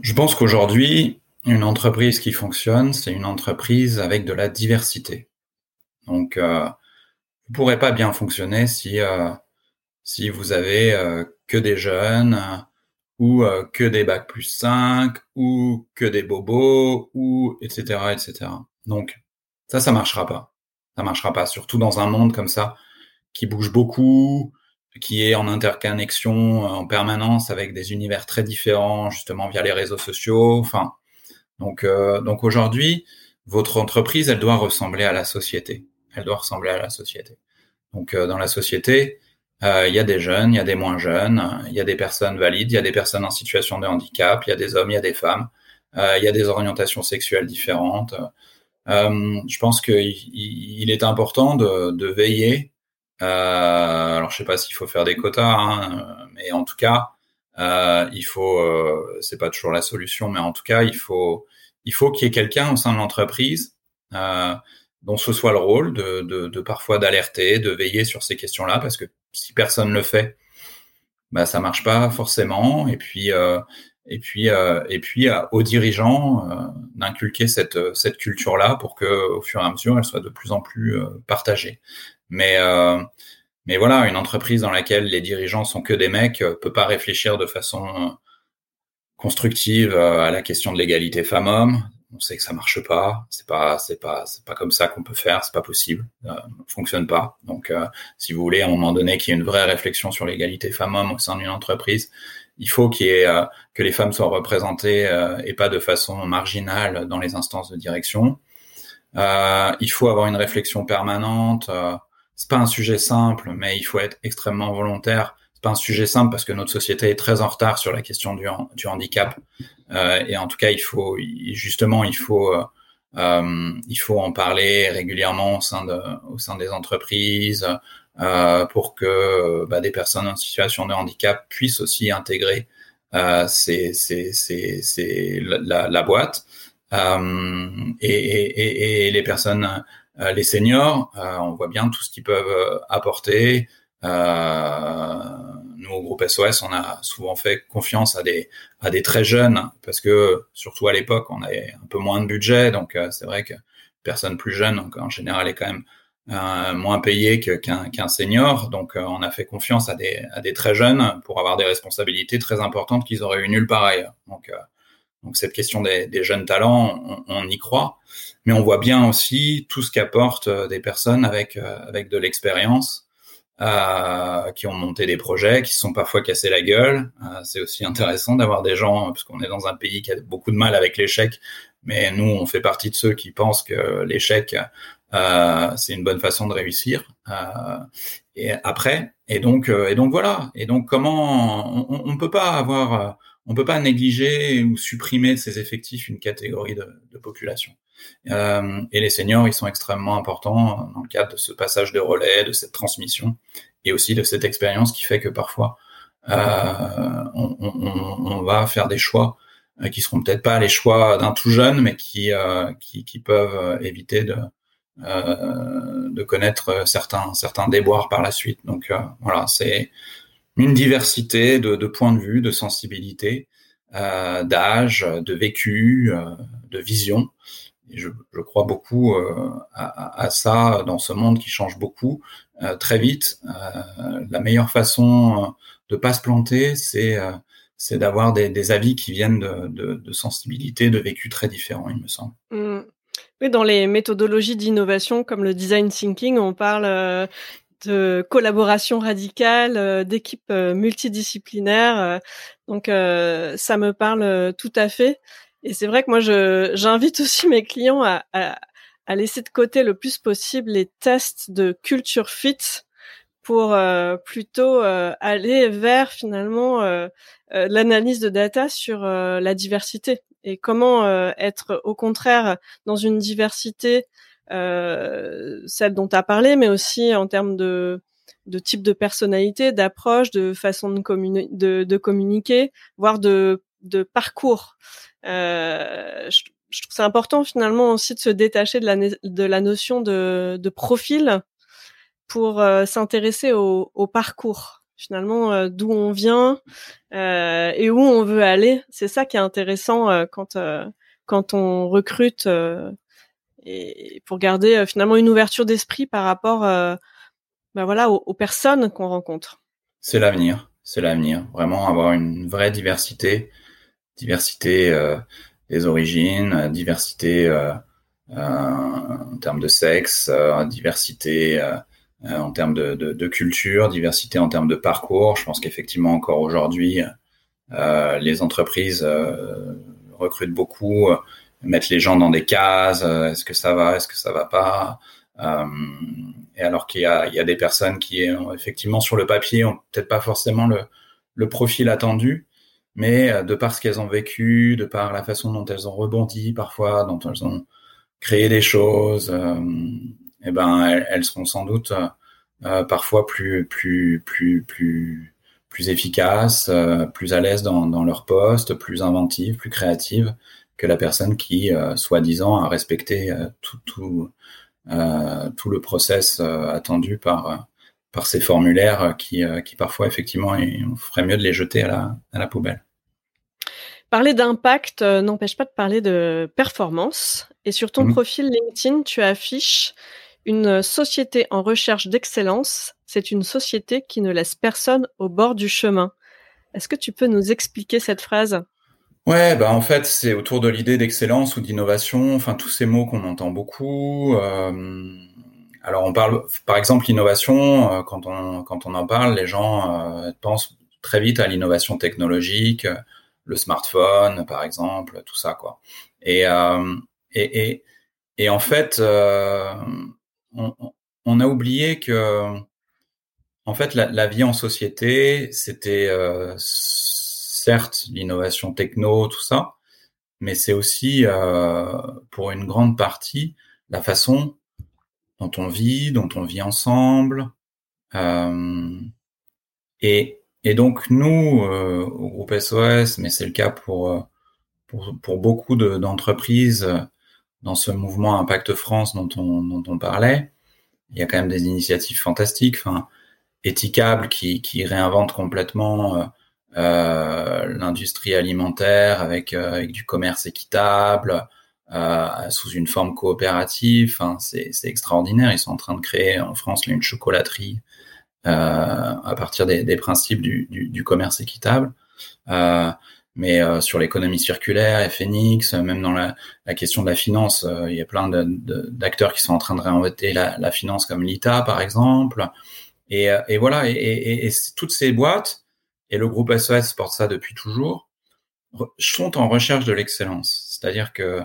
Je pense qu'aujourd'hui, une entreprise qui fonctionne, c'est une entreprise avec de la diversité. Donc, euh, vous pourrez pas bien fonctionner si si vous avez que des jeunes, ou euh, que des bacs plus 5, ou que des bobos, ou etc. etc. Donc ça, ça marchera pas. Ça marchera pas, surtout dans un monde comme ça, qui bouge beaucoup, qui est en interconnexion euh, en permanence avec des univers très différents, justement via les réseaux sociaux. Enfin, donc euh, donc aujourd'hui, votre entreprise, elle doit ressembler à la société. Elle doit ressembler à la société. Donc dans la société, euh, il y a des jeunes, il y a des moins jeunes, il y a des personnes valides, il y a des personnes en situation de handicap, il y a des hommes, il y a des femmes, euh, il y a des orientations sexuelles différentes. Euh, je pense qu'il il est important de, de, veiller alors je sais pas s'il faut faire des quotas, hein, mais en tout cas, il faut, c'est pas toujours la solution, mais en tout cas, il faut, il faut qu'il y ait quelqu'un au sein de l'entreprise dont ce soit le rôle de, parfois d'alerter, de veiller sur ces questions-là, parce que si personne le fait, bah ça marche pas forcément. Et puis euh, et puis euh, et puis euh, aux dirigeants euh, d'inculquer cette cette culture-là pour que au fur et à mesure elle soit de plus en plus partagée. Mais mais voilà, une entreprise dans laquelle les dirigeants sont que des mecs peut pas réfléchir de façon constructive à la question de l'égalité femmes-hommes, on sait que ça marche pas, c'est pas c'est pas c'est pas comme ça qu'on peut faire, c'est pas possible, euh, fonctionne pas. Donc euh, si vous voulez à un moment donné qu'il y ait une vraie réflexion sur l'égalité femmes-hommes au sein d'une entreprise, il faut qu'il y ait euh, que les femmes soient représentées euh, et pas de façon marginale dans les instances de direction. il faut avoir une réflexion permanente. c'est pas un sujet simple, mais il faut être extrêmement volontaire un sujet simple parce que notre société est très en retard sur la question du, handicap. Euh, et en tout cas, il faut justement, il faut euh, euh, il faut en parler régulièrement au sein de au sein des entreprises pour que bah, des personnes en situation de handicap puissent aussi intégrer la, boîte et, les personnes les seniors on voit bien tout ce qu'ils peuvent apporter nous, au groupe SOS, on a souvent fait confiance à des, à des très jeunes, parce que surtout à l'époque, on avait un peu moins de budget, donc euh, c'est vrai que personne plus jeune, donc en général, est quand même euh, moins payé qu'un senior. Donc, on a fait confiance à des, à des très jeunes pour avoir des responsabilités très importantes qu'ils auraient eu nulle part ailleurs. Donc, donc cette question des, des jeunes talents, on, on, y croit, mais on voit bien aussi tout ce qu'apportent des personnes avec avec de l'expérience euh, qui ont monté des projets, qui se sont parfois cassés la gueule. Euh, c'est aussi intéressant d'avoir des gens, parce qu'on est dans un pays qui a beaucoup de mal avec l'échec, mais nous, on fait partie de ceux qui pensent que l'échec, euh, c'est une bonne façon de réussir. Euh, et après, et donc, euh, et donc voilà. Et donc, comment on, on peut pas avoir, on peut pas négliger ou supprimer de ces effectifs une catégorie de, de population. Euh, et les seniors, ils sont extrêmement importants dans le cadre de ce passage de relais, de cette transmission, et aussi de cette expérience qui fait que parfois, euh, on, on, on, va faire des choix euh, qui seront peut-être pas les choix d'un tout jeune, mais qui, euh, qui, qui, peuvent éviter de, euh, de connaître certains, certains déboires par la suite. Donc voilà, c'est une diversité de, points de vue, de sensibilité, d'âge, de vécu, de vision je, crois beaucoup euh, à, ça dans ce monde qui change beaucoup euh, très vite. Euh, la meilleure façon de pas se planter, c'est d'avoir des, avis qui viennent de, de, de sensibilités, de vécus très différents, il me semble. Mmh. Oui, dans les méthodologies d'innovation comme le design thinking, on parle de collaboration radicale, d'équipes multidisciplinaires. Donc ça me parle tout à fait. Et c'est vrai que moi, j'invite <laughs> aussi mes clients à, à, à, laisser de côté le plus possible les tests de culture fit pour euh, plutôt euh, aller vers finalement euh, euh l'analyse de data sur la diversité et comment être au contraire dans une diversité, celle dont tu as parlé, mais aussi en termes de de type de personnalité, d'approche, de façon de, communi de, de communiquer, voire de, de parcours. Euh, je, je, trouve c'est important finalement aussi de se détacher de la, de la notion de, de profil pour euh, s'intéresser au, au, parcours. Finalement, euh, d'où on vient euh, et où on veut aller. C'est ça qui est intéressant euh, quand quand on recrute et pour garder finalement une ouverture d'esprit par rapport ben voilà aux, personnes qu'on rencontre. C'est l'avenir, c'est l'avenir. Vraiment avoir une vraie diversité diversité euh, des origines, euh, diversité euh, en termes de sexe, diversité en termes de, culture, diversité en termes de parcours. Je pense qu'effectivement encore aujourd'hui, les entreprises recrutent beaucoup, mettent les gens dans des cases. Est-ce que ça va Est-ce que ça va pas Et alors qu'il y a, il y a des personnes qui, effectivement, sur le papier, ont peut-être pas forcément le, le profil attendu, mais euh, de par ce qu'elles ont vécu, de par la façon dont elles ont rebondi parfois, dont elles ont créé des choses, euh, eh ben elles, seront sans doute parfois plus plus plus plus plus efficaces, plus à l'aise dans, dans leur poste, plus inventives, plus créatives que la personne qui, soi-disant, a respecté tout, tout, tout le process attendu par, par ces formulaires qui, qui parfois, effectivement, on ferait mieux de les jeter à la, à la poubelle. Parler d'impact n'empêche pas de parler de performance. Et sur ton mmh. profil LinkedIn, tu affiches une société en recherche d'excellence. C'est une société qui ne laisse personne au bord du chemin. Est-ce que tu peux nous expliquer cette phrase? Ouais, bah en fait, c'est autour de l'idée d'excellence ou d'innovation, enfin tous ces mots qu'on entend beaucoup. Euh, alors on parle, par exemple, l'innovation, euh, quand on quand on en parle, les gens euh, pensent très vite à l'innovation technologique, le smartphone, par exemple, tout ça quoi. Et et, et, et en fait, on, on, a oublié que en fait la, la vie en société, c'était certes l'innovation techno, tout ça, mais c'est aussi euh, pour une grande partie la façon dont on vit, dont on vit ensemble. Euh, et, donc nous, euh, au groupe SOS, mais c'est le cas pour, pour, beaucoup d'entreprises dans ce mouvement Impact France dont on, dont on parlait, il y a quand même des initiatives fantastiques. Enfin, qui, qui réinvente complètement l'industrie alimentaire avec, euh, avec du commerce équitable, euh, sous une forme coopérative. Enfin, c'est extraordinaire. Ils sont en train de créer en France une chocolaterie euh, à partir des, des principes du, du, du, commerce équitable. Euh, mais euh, sur l'économie circulaire, FNX, même dans la, la question de la finance, il y a plein d'acteurs qui sont en train de réinventer la, la finance comme l'ITA, par exemple. Et, et voilà, et, et, et, toutes ces boîtes, et le groupe SOS porte ça depuis toujours, sont en recherche de l'excellence. C'est-à-dire que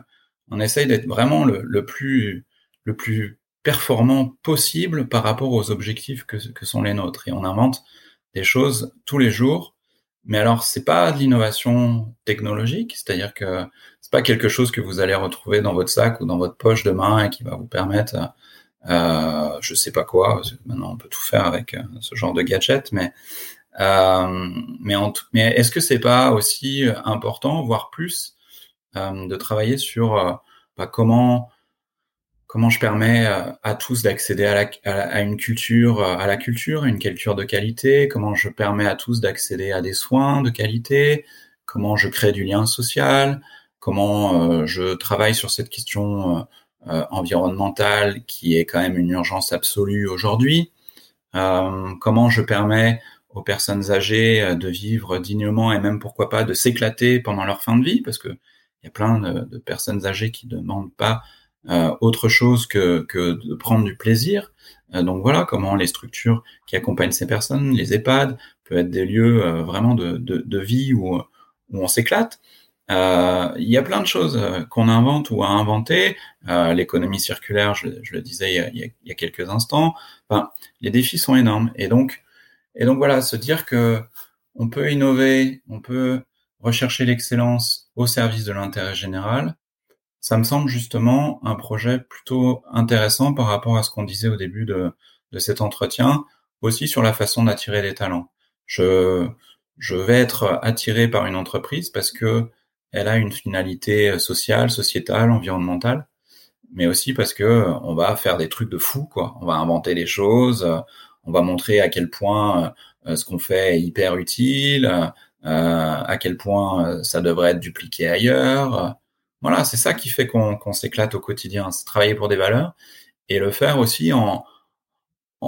on essaye d'être vraiment le, plus le plus performant possible par rapport aux objectifs que, que sont les nôtres. Et on invente des choses tous les jours. Mais alors, c'est pas de l'innovation technologique, c'est-à-dire que c'est pas quelque chose que vous allez retrouver dans votre sac ou dans votre poche demain et qui va vous permettre, euh, je sais pas quoi. Maintenant, on peut tout faire avec euh, ce genre de gadget, mais euh, mais, mais est-ce que c'est pas aussi euh, important, voire plus, euh, de travailler sur bah, comment comment je permets à tous d'accéder à, à, une culture, à la culture, une culture de qualité, comment je permets à tous d'accéder à des soins de qualité, comment je crée du lien social, comment je travaille sur cette question environnementale qui est quand même une urgence absolue aujourd'hui, comment je permets aux personnes âgées euh, de vivre dignement et même pourquoi pas de s'éclater pendant leur fin de vie, parce que il y a plein de, personnes âgées qui demandent pas euh, autre chose que, que de prendre du plaisir. Euh, donc voilà comment les structures qui accompagnent ces personnes, les EHPAD, peuvent être des lieux vraiment de, de, vie où, où on s'éclate. il y a plein de choses qu'on invente ou à inventer. L'économie circulaire, je, le disais il y, a, quelques instants. Les défis sont énormes. Et donc, et donc voilà, se dire que on peut innover, on peut rechercher l'excellence au service de l'intérêt général, ça me semble justement un projet plutôt intéressant par rapport à ce qu'on disait au début de, de cet entretien, aussi sur la façon d'attirer des talents. Je, je vais être attiré par une entreprise parce que elle a une finalité sociale, sociétale, environnementale, mais aussi parce que on va faire des trucs de fou, quoi. On va inventer des choses, on va montrer à quel point euh, ce qu'on fait est hyper utile, euh, à quel point euh, ça devrait être dupliqué ailleurs. Voilà, c'est ça qui fait qu'on s'éclate au quotidien, c'est travailler pour des valeurs et le faire aussi en,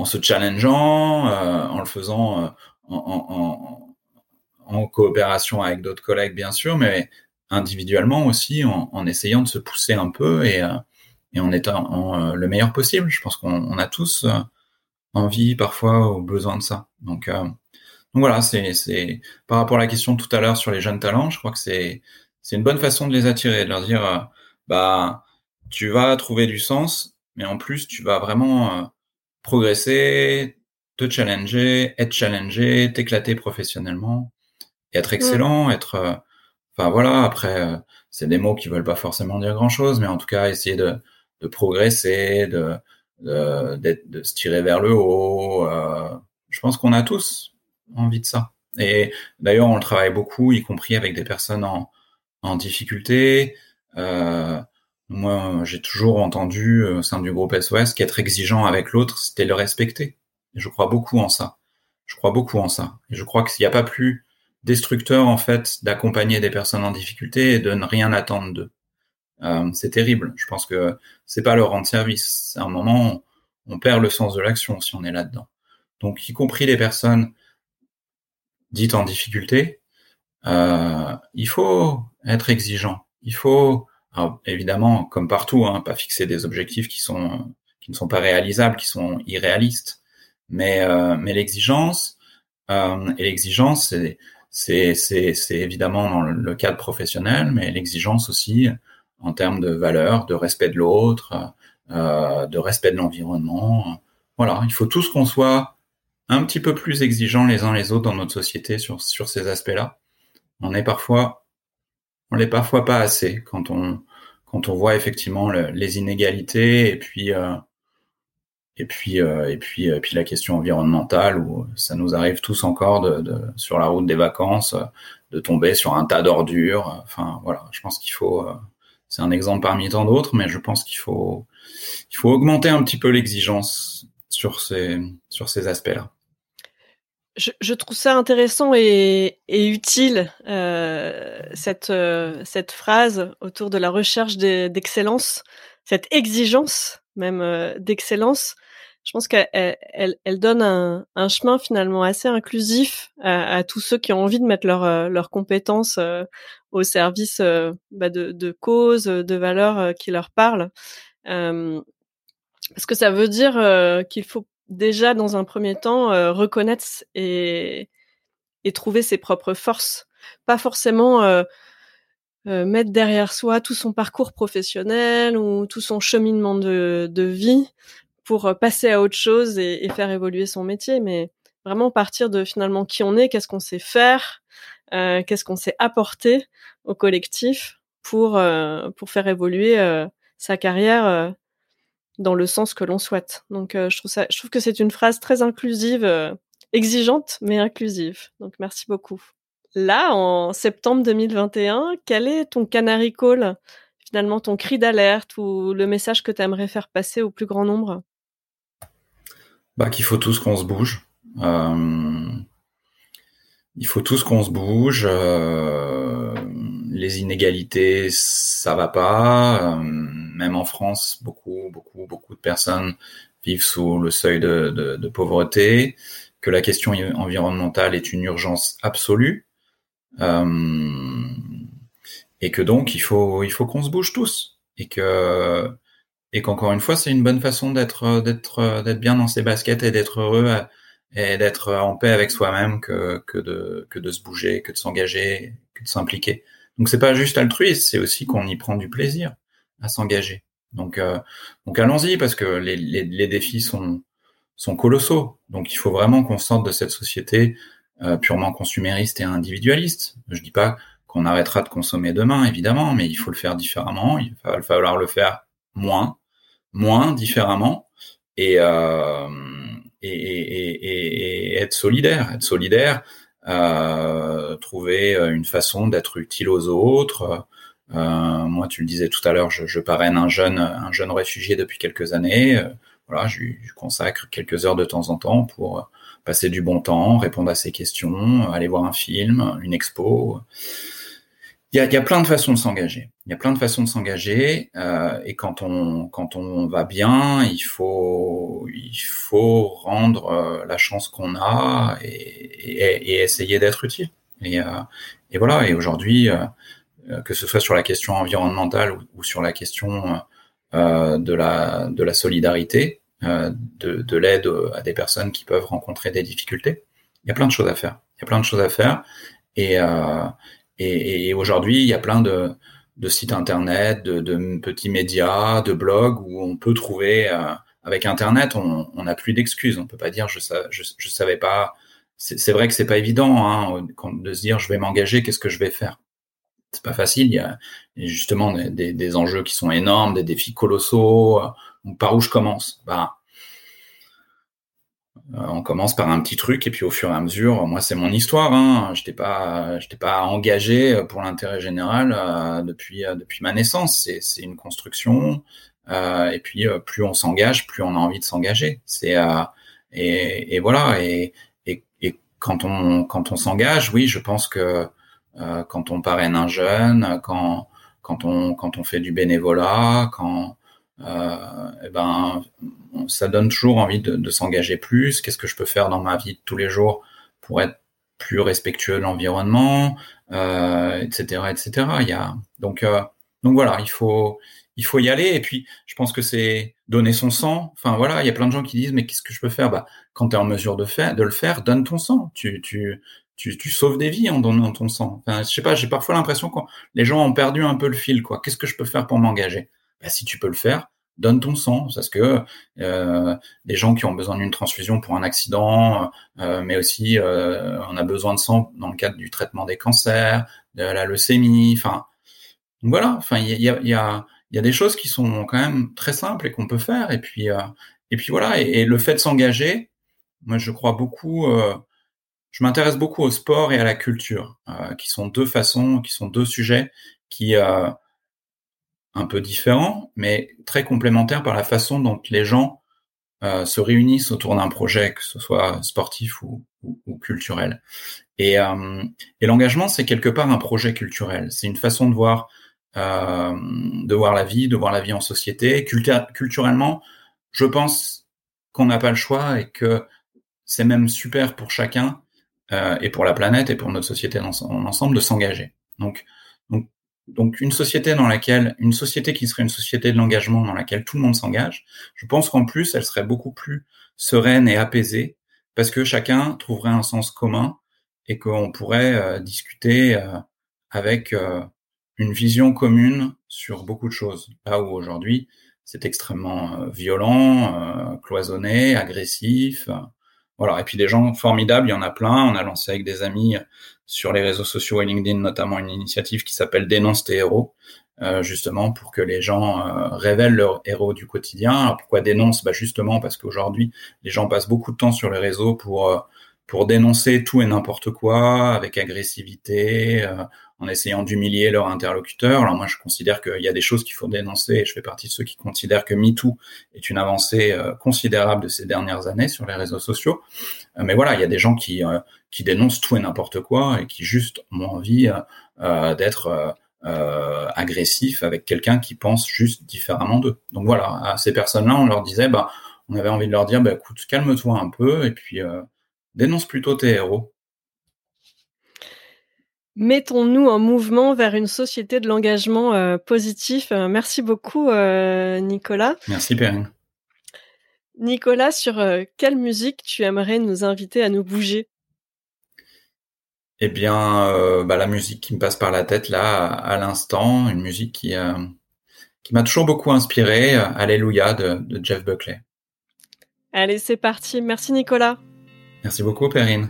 se challengeant, en le faisant en, coopération avec d'autres collègues bien sûr, mais individuellement aussi en, essayant de se pousser un peu et en étant le meilleur possible. Je pense qu'on a tous envie parfois au besoin de ça. Donc, euh, donc voilà, c'est, c'est par rapport à la question tout à l'heure sur les jeunes talents, je crois que c'est c'est une bonne façon de les attirer, de leur dire euh, bah tu vas trouver du sens, mais en plus tu vas vraiment euh, progresser, te challenger, être challengé, t'éclater professionnellement, être excellent, être enfin voilà, après c'est des mots qui veulent pas forcément dire grand chose, mais en tout cas essayer de, de progresser, de de, se tirer vers le haut. je pense qu'on a tous envie de ça. Et d'ailleurs, on le travaille beaucoup, y compris avec des personnes en, en difficulté. Euh, moi, j'ai toujours entendu au sein du groupe SOS qu'être exigeant avec l'autre, c'était le respecter. Et je crois beaucoup en ça. Je crois beaucoup en ça. Et je crois qu'il n'y a pas plus destructeur en fait d'accompagner des personnes en difficulté et de ne rien attendre d'eux. Euh, c'est terrible. Je pense que c'est pas leur rendre service. C'est un moment, on, perd le sens de l'action si on est là-dedans. Donc, y compris les personnes dites en difficulté, euh, il faut être exigeant. Il faut, évidemment, comme partout, hein, pas fixer des objectifs qui sont qui ne sont pas réalisables, qui sont irréalistes. Mais euh, l'exigence et l'exigence, c'est c'est évidemment dans le cadre professionnel, mais l'exigence aussi en termes de valeur, de respect de l'autre, euh, de respect de l'environnement. Voilà, il faut tous qu'on soit un petit peu plus exigeants les uns les autres dans notre société sur ces aspects-là on est parfois, on l'est parfois pas assez quand on quand on voit effectivement les inégalités et puis euh, et puis euh, et puis et puis la question environnementale où ça nous arrive tous encore de, sur la route des vacances de tomber sur un tas d'ordures. Enfin voilà, je pense qu'il faut c'est un exemple parmi tant d'autres, mais je pense qu'il faut augmenter un petit peu l'exigence sur ces aspects-là. Je, trouve ça intéressant et, utile euh, cette euh, cette phrase autour de la recherche d'excellence, cette exigence même euh, d'excellence. Je pense qu'elle elle, donne un, chemin finalement assez inclusif à, tous ceux qui ont envie de mettre leurs leurs compétences au service bah, de, de causes, de valeurs qui leur parlent. parce que ça veut dire qu'il faut déjà dans un premier temps euh, reconnaître et, et trouver ses propres forces, pas forcément euh, euh, mettre derrière soi tout son parcours professionnel ou tout son cheminement de, de vie pour passer à autre chose et, faire évoluer son métier, mais vraiment partir de finalement qui on est, qu'est-ce qu'on sait faire, qu'est-ce qu'on sait apporter au collectif pour pour faire évoluer sa carrière dans le sens que l'on souhaite. Donc euh, je trouve ça, je trouve que c'est une phrase très inclusive, euh, exigeante mais inclusive. Donc merci beaucoup. Là, en septembre 2021, quel est ton canary call, finalement ton cri d'alerte ou le message que tu aimerais faire passer au plus grand nombre? Bah qu'il faut tous qu'on se bouge. Euh, il faut tous qu'on se bouge. les inégalités, ça va pas même en France, beaucoup, beaucoup, beaucoup de personnes vivent sous le seuil de, pauvreté, que la question environnementale est une urgence absolue, euh, et que donc il faut, il faut qu'on se bouge tous, et que et qu'encore une fois, c'est une bonne façon d'être, d'être, d'être bien dans ses baskets et d'être heureux et d'être en paix avec soi-même que, que de, que de se bouger, que de s'engager, que de s'impliquer. Donc c'est pas juste altruiste, c'est aussi qu'on y prend du plaisir à s'engager. Donc, euh, donc allons-y parce que les, les, les, défis sont, sont colossaux. Donc il faut vraiment qu'on sorte de cette société euh, purement consumériste et individualiste. Je dis pas qu'on arrêtera de consommer demain, évidemment, mais il faut le faire différemment. Il va falloir le faire moins, moins différemment, et, euh, et, et, et, être solidaire. Être solidaire, euh, trouver une façon d'être utile aux autres, euh, moi, tu le disais tout à l'heure, je, je, parraine un jeune, un jeune réfugié depuis quelques années. Euh, voilà, je, consacre quelques heures de temps en temps pour passer du bon temps, répondre à ses questions, aller voir un film, une expo. Il y a, il y a plein de façons de s'engager. Il y a plein de façons de s'engager. Euh, et quand on, quand on va bien, il faut, il faut rendre la chance qu'on a et, et, et essayer d'être utile. Et, et voilà. Et aujourd'hui, euh, que ce soit sur la question environnementale ou, sur la question euh, de, la, de la solidarité, euh, de, de l'aide à des personnes qui peuvent rencontrer des difficultés. Il y a plein de choses à faire. Il y a plein de choses à faire. Et, et aujourd'hui, il y a plein de, de sites internet, de, de, petits médias, de blogs où on peut trouver. avec Internet, on n'a plus d'excuses. On peut pas dire je, je, je savais pas. C'est vrai que c'est pas évident hein, de se dire je vais m'engager, qu'est-ce que je vais faire? C'est pas facile. Il y a justement des, des, enjeux qui sont énormes, des défis colossaux. par où je commence? Bah, on commence par un petit truc et puis au fur et à mesure, moi c'est mon histoire. Hein, je n'étais pas, j'étais pas engagé pour l'intérêt général depuis depuis ma naissance. C'est une construction. et puis plus on s'engage, plus on a envie de s'engager. C'est et, et, voilà. Et, et, et, quand on quand on s'engage, oui, je pense que euh, quand on parraine un jeune, quand quand on quand on fait du bénévolat, quand euh, eh ben ça donne toujours envie de, de s'engager plus. Qu'est-ce que je peux faire dans ma vie de tous les jours pour être plus respectueux de l'environnement, euh, etc., etc. Il y a donc euh, donc voilà, il faut il faut y aller. Et puis, je pense que c'est donner son sang. Enfin, voilà, il y a plein de gens qui disent, mais qu'est-ce que je peux faire? Bah, quand tu es en mesure de, faire, de le faire, donne ton sang. Tu, tu, tu, tu sauves des vies en donnant ton sang. Enfin, je sais pas, j'ai parfois l'impression que les gens ont perdu un peu le fil, quoi. Qu'est-ce que je peux faire pour m'engager? Bah, Si tu peux le faire, donne ton sang, parce que euh, les gens qui ont besoin d'une transfusion pour un accident, euh, mais aussi euh, on a besoin de sang dans le cadre du traitement des cancers, de la leucémie, enfin voilà, enfin il y a, y, a, y a des choses qui sont quand même très simples et qu'on peut faire. Et puis, euh, et puis voilà. Et, le fait de s'engager, moi, je crois beaucoup. Euh, je m'intéresse beaucoup au sport et à la culture, euh, qui sont deux façons, qui sont deux sujets qui un peu différents, mais très complémentaires par la façon dont les gens se réunissent autour d'un projet, que ce soit sportif ou, culturel. Et, et l'engagement, c'est quelque part un projet culturel. C'est une façon de voir euh, de voir la vie, de voir la vie en société. culturellement, je pense qu'on n'a pas le choix et que c'est même super pour chacun euh, et pour la planète et pour notre société en ensemble de s'engager. Donc, donc, une société dans laquelle, une société qui serait une société de l'engagement dans laquelle tout le monde s'engage, je pense qu'en plus, elle serait beaucoup plus sereine et apaisée parce que chacun trouverait un sens commun et qu'on pourrait euh, discuter euh, avec euh, une vision commune sur beaucoup de choses. Là où aujourd'hui, c'est extrêmement violent, cloisonné, agressif. Voilà. Et puis des gens formidables, il y en a plein. On a lancé avec des amis sur les réseaux sociaux et LinkedIn notamment une initiative qui s'appelle Dénonce tes héros, justement pour que les gens révèlent leurs héros du quotidien. Alors pourquoi dénonce? Bah Justement parce qu'aujourd'hui, les gens passent beaucoup de temps sur les réseaux pour pour dénoncer tout et n'importe quoi avec agressivité, en essayant d'humilier leur interlocuteur. Alors moi, je considère qu'il y a des choses qu'il faut dénoncer et je fais partie de ceux qui considèrent que MeToo est une avancée euh, considérable de ces dernières années sur les réseaux sociaux. Euh, mais voilà, il y a des gens qui, euh, qui dénoncent tout et n'importe quoi et qui juste ont envie d'être agressifs avec quelqu'un qui pense juste différemment d'eux. Donc voilà, à ces personnes-là, on leur disait, bah, on avait envie de leur dire, bah, écoute, calme-toi un peu et puis dénonce plutôt tes héros. Mettons-nous en mouvement vers une société de l'engagement euh, positif. Euh, merci beaucoup, euh, Nicolas. Merci, Perrine. Nicolas, sur quelle musique tu aimerais nous inviter à nous bouger? Eh bien, bah, la musique qui me passe par la tête là, à, l'instant, une musique qui, qui m'a toujours beaucoup inspiré, Alléluia de, de Jeff Buckley. Allez, c'est parti. Merci, Nicolas. Merci beaucoup, Perrine.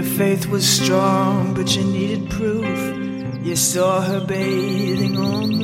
Your faith was strong, but you needed proof. You saw her bathing on.